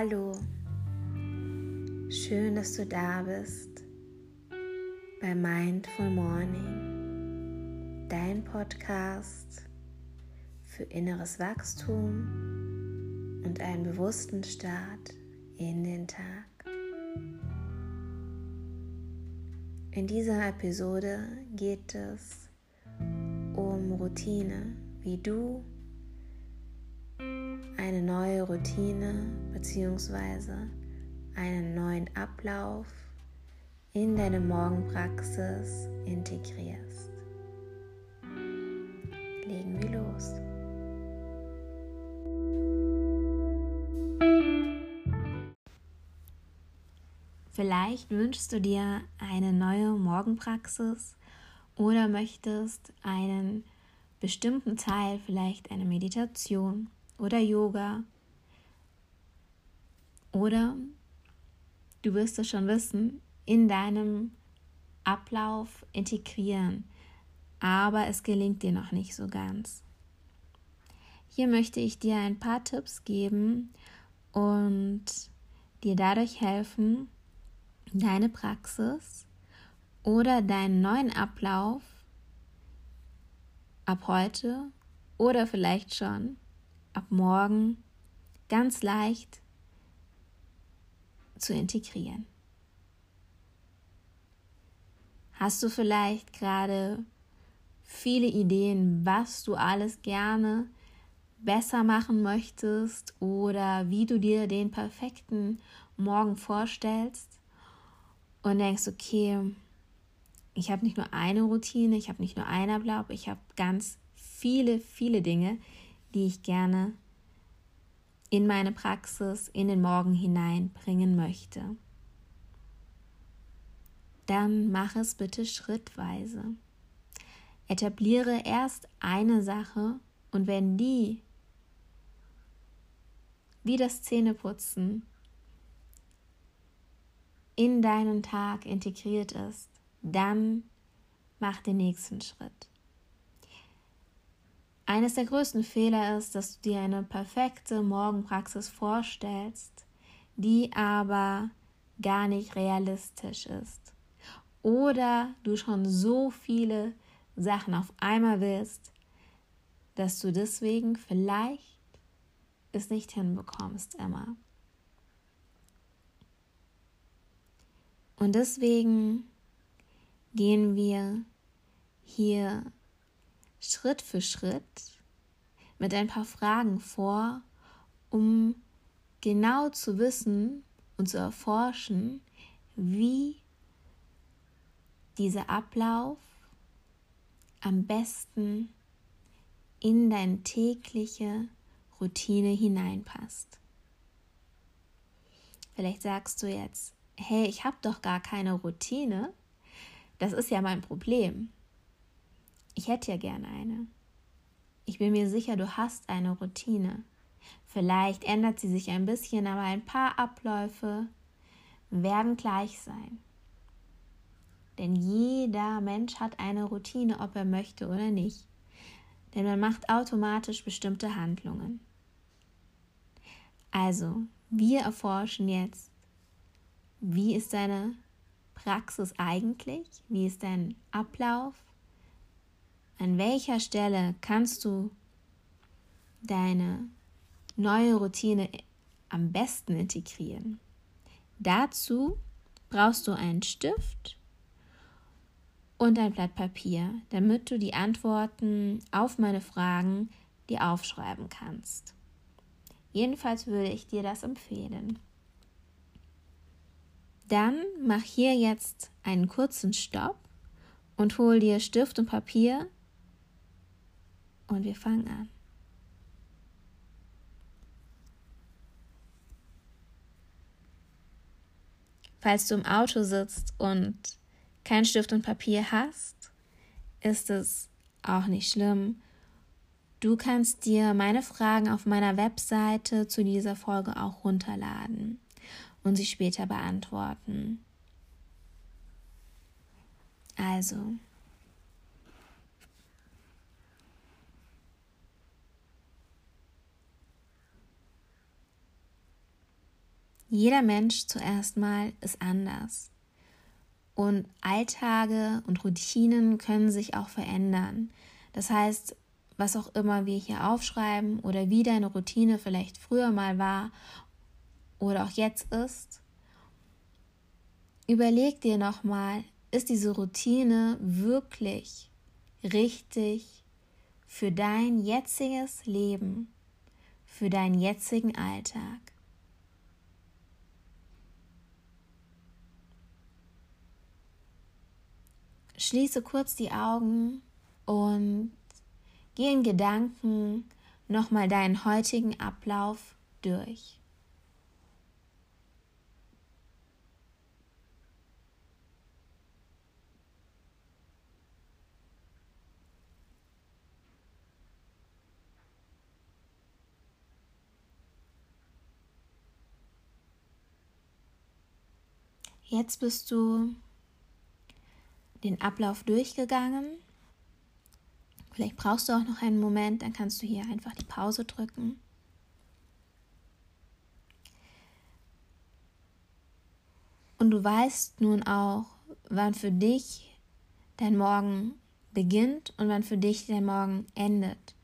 Hallo, schön, dass du da bist bei Mindful Morning, dein Podcast für inneres Wachstum und einen bewussten Start in den Tag. In dieser Episode geht es um Routine, wie du eine neue Routine bzw. einen neuen Ablauf in deine Morgenpraxis integrierst. Legen wir los. Vielleicht wünschst du dir eine neue Morgenpraxis oder möchtest einen bestimmten Teil, vielleicht eine Meditation oder Yoga. Oder du wirst es schon wissen, in deinem Ablauf integrieren, aber es gelingt dir noch nicht so ganz. Hier möchte ich dir ein paar Tipps geben und dir dadurch helfen, deine Praxis oder deinen neuen Ablauf ab heute oder vielleicht schon ab morgen ganz leicht zu integrieren. Hast du vielleicht gerade viele Ideen, was du alles gerne besser machen möchtest oder wie du dir den perfekten Morgen vorstellst und denkst, okay, ich habe nicht nur eine Routine, ich habe nicht nur einen Ablauf, ich habe ganz viele, viele Dinge, die ich gerne in meine Praxis, in den Morgen hineinbringen möchte. Dann mach es bitte schrittweise. Etabliere erst eine Sache und wenn die wie das Zähneputzen in deinen Tag integriert ist, dann mach den nächsten Schritt. Eines der größten Fehler ist, dass du dir eine perfekte Morgenpraxis vorstellst, die aber gar nicht realistisch ist. Oder du schon so viele Sachen auf einmal willst, dass du deswegen vielleicht es nicht hinbekommst, Emma. Und deswegen gehen wir hier Schritt für Schritt mit ein paar Fragen vor, um genau zu wissen und zu erforschen, wie dieser Ablauf am besten in deine tägliche Routine hineinpasst. Vielleicht sagst du jetzt, hey, ich habe doch gar keine Routine. Das ist ja mein Problem. Ich hätte ja gerne eine. Ich bin mir sicher, du hast eine Routine. Vielleicht ändert sie sich ein bisschen, aber ein paar Abläufe werden gleich sein. Denn jeder Mensch hat eine Routine, ob er möchte oder nicht. Denn man macht automatisch bestimmte Handlungen. Also, wir erforschen jetzt, wie ist deine Praxis eigentlich? Wie ist dein Ablauf? An welcher Stelle kannst du deine neue Routine am besten integrieren? Dazu brauchst du einen Stift und ein Blatt Papier, damit du die Antworten auf meine Fragen dir aufschreiben kannst. Jedenfalls würde ich dir das empfehlen. Dann mach hier jetzt einen kurzen Stopp und hol dir Stift und Papier und wir fangen an. Falls du im Auto sitzt und kein Stift und Papier hast, ist es auch nicht schlimm. Du kannst dir meine Fragen auf meiner Webseite zu dieser Folge auch runterladen und sie später beantworten. Also, Jeder Mensch zuerst mal ist anders. Und Alltage und Routinen können sich auch verändern. Das heißt, was auch immer wir hier aufschreiben oder wie deine Routine vielleicht früher mal war oder auch jetzt ist, überleg dir nochmal, ist diese Routine wirklich richtig für dein jetziges Leben, für deinen jetzigen Alltag? Schließe kurz die Augen und geh in Gedanken nochmal deinen heutigen Ablauf durch. Jetzt bist du den Ablauf durchgegangen. Vielleicht brauchst du auch noch einen Moment, dann kannst du hier einfach die Pause drücken. Und du weißt nun auch, wann für dich dein Morgen beginnt und wann für dich dein Morgen endet.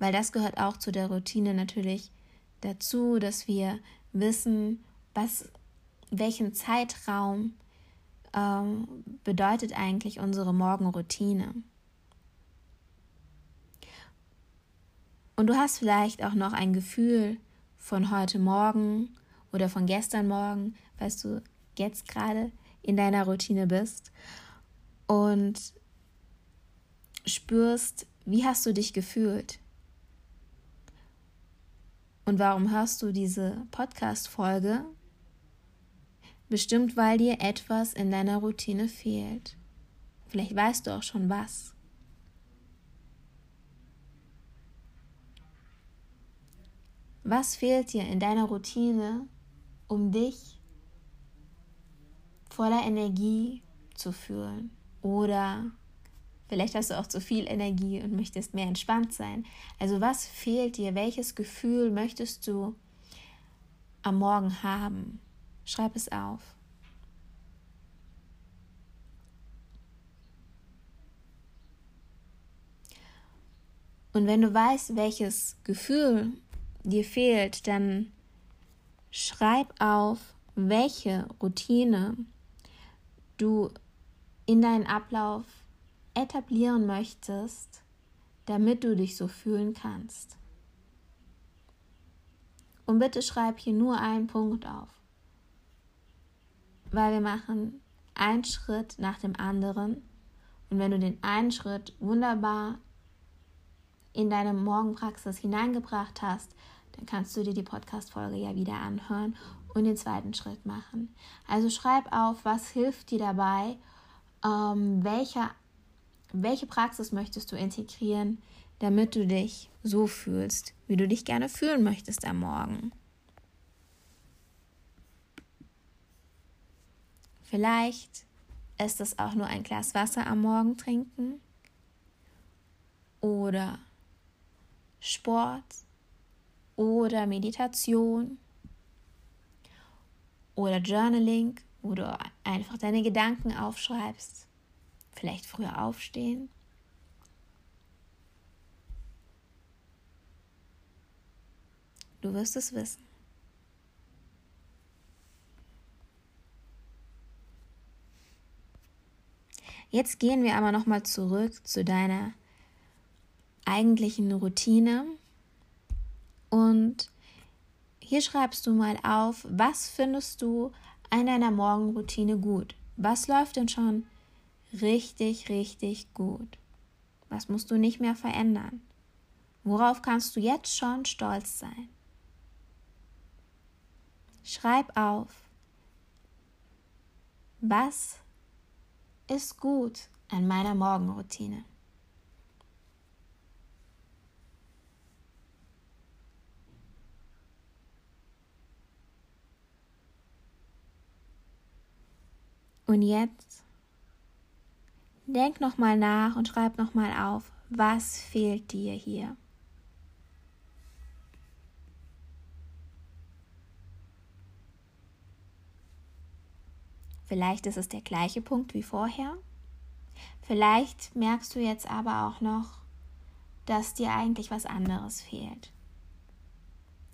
Weil das gehört auch zu der Routine natürlich dazu, dass wir wissen, was welchen Zeitraum ähm, bedeutet eigentlich unsere Morgenroutine. Und du hast vielleicht auch noch ein Gefühl von heute Morgen oder von gestern Morgen, weil du jetzt gerade in deiner Routine bist und spürst, wie hast du dich gefühlt? Und warum hörst du diese Podcast-Folge? Bestimmt, weil dir etwas in deiner Routine fehlt. Vielleicht weißt du auch schon was. Was fehlt dir in deiner Routine, um dich voller Energie zu fühlen? Oder vielleicht hast du auch zu viel Energie und möchtest mehr entspannt sein. Also was fehlt dir? Welches Gefühl möchtest du am Morgen haben? Schreib es auf. Und wenn du weißt, welches Gefühl dir fehlt, dann schreib auf, welche Routine du in deinen Ablauf etablieren möchtest, damit du dich so fühlen kannst. Und bitte schreib hier nur einen Punkt auf weil wir machen einen Schritt nach dem anderen. Und wenn du den einen Schritt wunderbar in deine Morgenpraxis hineingebracht hast, dann kannst du dir die Podcast-Folge ja wieder anhören und den zweiten Schritt machen. Also schreib auf, was hilft dir dabei, ähm, welche, welche Praxis möchtest du integrieren, damit du dich so fühlst, wie du dich gerne fühlen möchtest am Morgen. Vielleicht ist es auch nur ein Glas Wasser am Morgen trinken oder Sport oder Meditation oder Journaling, wo du einfach deine Gedanken aufschreibst. Vielleicht früher aufstehen. Du wirst es wissen. Jetzt gehen wir aber nochmal zurück zu deiner eigentlichen Routine und hier schreibst du mal auf, was findest du an deiner Morgenroutine gut? Was läuft denn schon richtig, richtig gut? Was musst du nicht mehr verändern? Worauf kannst du jetzt schon stolz sein? Schreib auf, was ist gut an meiner Morgenroutine. Und jetzt denk nochmal nach und schreib nochmal auf, was fehlt dir hier? Vielleicht ist es der gleiche Punkt wie vorher. Vielleicht merkst du jetzt aber auch noch, dass dir eigentlich was anderes fehlt.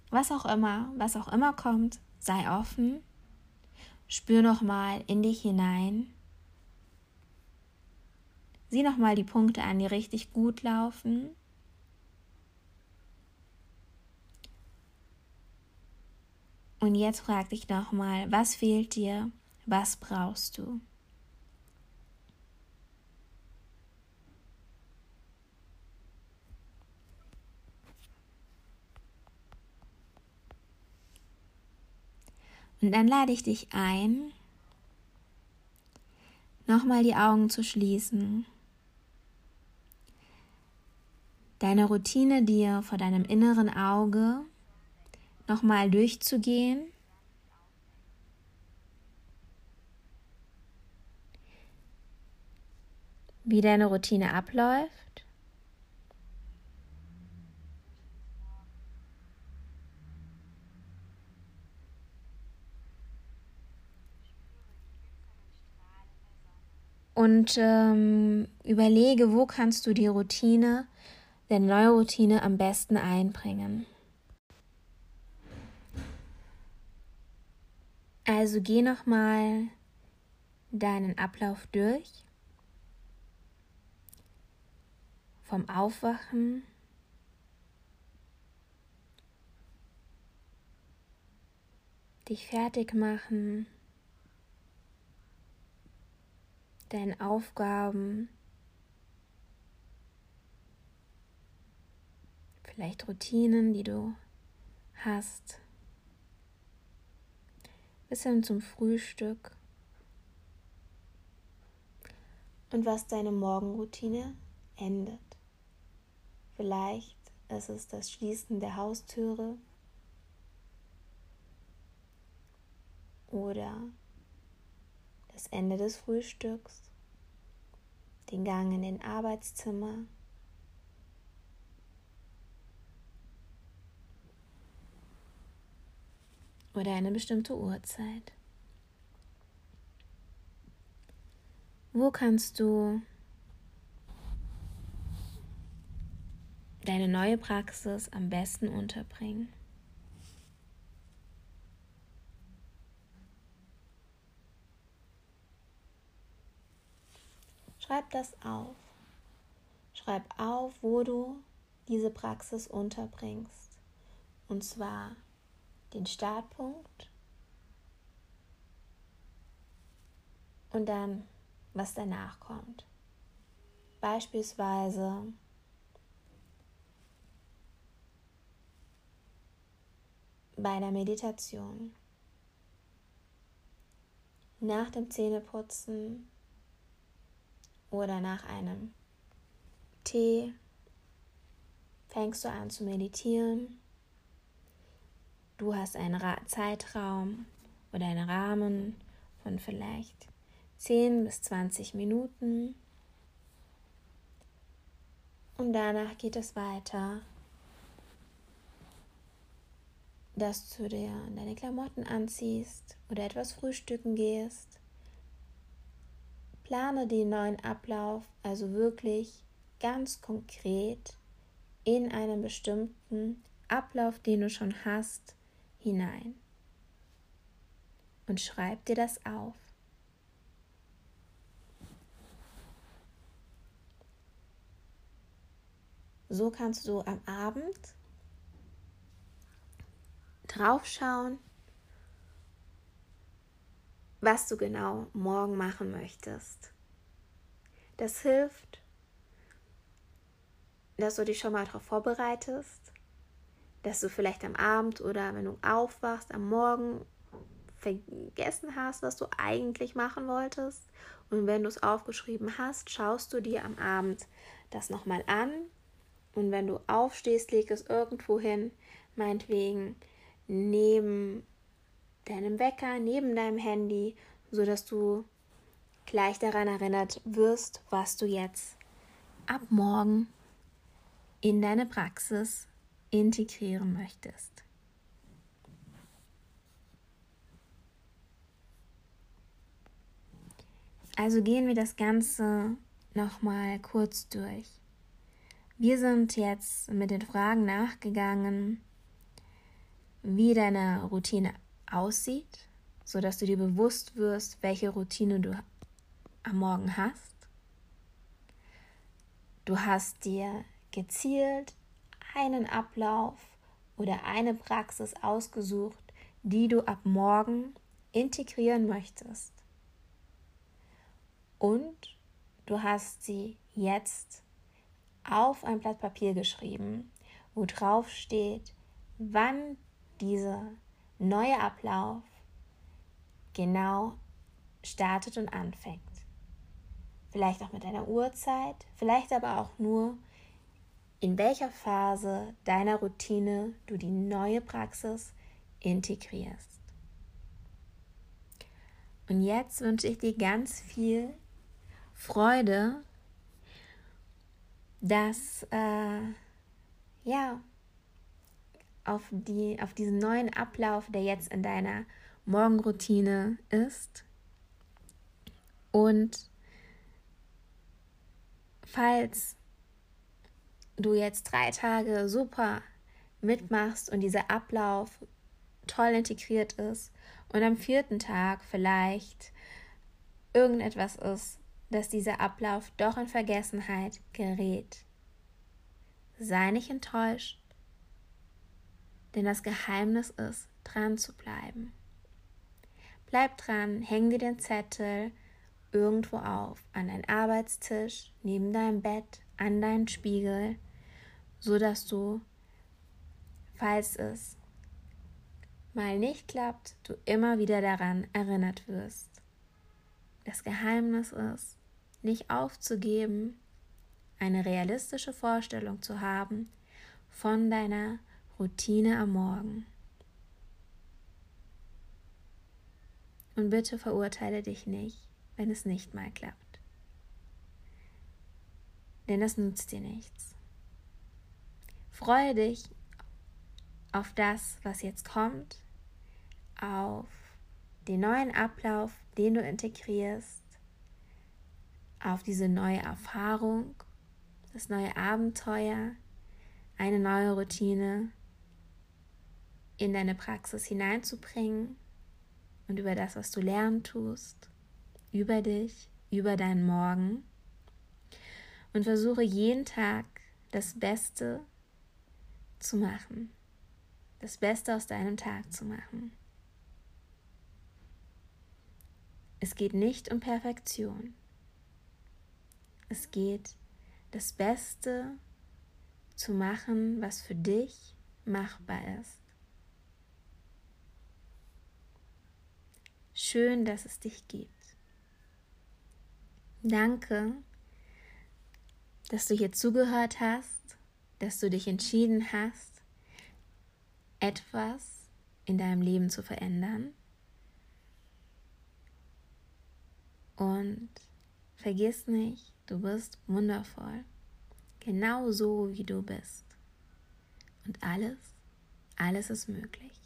Was auch immer, was auch immer kommt, sei offen. Spür noch mal in dich hinein. Sieh noch mal die Punkte an, die richtig gut laufen. Und jetzt frag dich noch mal, was fehlt dir? Was brauchst du? Und dann lade ich dich ein, nochmal die Augen zu schließen, deine Routine dir vor deinem inneren Auge nochmal durchzugehen. Wie deine Routine abläuft. und ähm, überlege, wo kannst du die Routine, deine neue Routine am besten einbringen. Also geh nochmal deinen Ablauf durch. Vom Aufwachen. Dich fertig machen, deinen Aufgaben, vielleicht Routinen, die du hast, bis hin zum Frühstück. Und was deine Morgenroutine endet. Vielleicht ist es das Schließen der Haustüre oder das Ende des Frühstücks, den Gang in den Arbeitszimmer, oder eine bestimmte Uhrzeit. Wo kannst du deine neue Praxis am besten unterbringen? Schreib das auf. Schreib auf, wo du diese Praxis unterbringst. Und zwar den Startpunkt und dann, was danach kommt. Beispielsweise bei der Meditation. Nach dem Zähneputzen oder nach einem Tee fängst du an zu meditieren. Du hast einen Ra Zeitraum oder einen Rahmen von vielleicht 10 bis 20 Minuten. Und danach geht es weiter, dass du dir deine Klamotten anziehst oder etwas frühstücken gehst Plane den neuen Ablauf also wirklich ganz konkret in einen bestimmten Ablauf, den du schon hast, hinein. Und schreib dir das auf. So kannst du am Abend draufschauen was du genau morgen machen möchtest. Das hilft, dass du dich schon mal darauf vorbereitest, dass du vielleicht am Abend oder wenn du aufwachst, am Morgen vergessen hast, was du eigentlich machen wolltest. Und wenn du es aufgeschrieben hast, schaust du dir am Abend das nochmal an. Und wenn du aufstehst, leg es irgendwo hin, meinetwegen neben deinem Wecker, neben deinem Handy, sodass du gleich daran erinnert wirst, was du jetzt ab morgen in deine Praxis integrieren möchtest. Also gehen wir das Ganze nochmal kurz durch. Wir sind jetzt mit den Fragen nachgegangen, wie deine Routine aussieht, sodass du dir bewusst wirst, welche Routine du am Morgen hast. Du hast dir gezielt einen Ablauf oder eine Praxis ausgesucht, die du ab morgen integrieren möchtest. Und du hast sie jetzt auf ein Blatt Papier geschrieben, wo drauf steht, wann dieser neue Ablauf genau startet und anfängt. Vielleicht auch mit einer Uhrzeit, vielleicht aber auch nur, in welcher Phase deiner Routine du die neue Praxis integrierst. Und jetzt wünsche ich dir ganz viel Freude, dass äh, ja auf, die, auf diesen neuen Ablauf, der jetzt in deiner Morgenroutine ist. Und falls du jetzt drei Tage super mitmachst und dieser Ablauf toll integriert ist und am vierten Tag vielleicht irgendetwas ist, dass dieser Ablauf doch in Vergessenheit gerät. Sei nicht enttäuscht, denn das Geheimnis ist, dran zu bleiben. Bleib dran, häng dir den Zettel irgendwo auf, an deinen Arbeitstisch, neben deinem Bett, an deinen Spiegel, so dass du, falls es mal nicht klappt, du immer wieder daran erinnert wirst. Das Geheimnis ist, nicht aufzugeben, eine realistische Vorstellung zu haben von deiner Routine am Morgen. Und bitte verurteile dich nicht, wenn es nicht mal klappt. Denn das nützt dir nichts. Freue dich auf das, was jetzt kommt, auf den neuen Ablauf, den du integrierst, auf diese neue Erfahrung, das neue Abenteuer, eine neue Routine in deine Praxis hineinzubringen und über das, was du lernen tust, über dich, über deinen Morgen und versuche jeden Tag das Beste zu machen, das Beste aus deinem Tag zu machen. Es geht nicht um Perfektion. Es geht das Beste zu machen, was für dich machbar ist. Schön, dass es dich gibt. Danke, dass du hier zugehört hast, dass du dich entschieden hast, etwas in deinem Leben zu verändern. Und vergiss nicht, du bist wundervoll, genau so wie du bist. Und alles, alles ist möglich.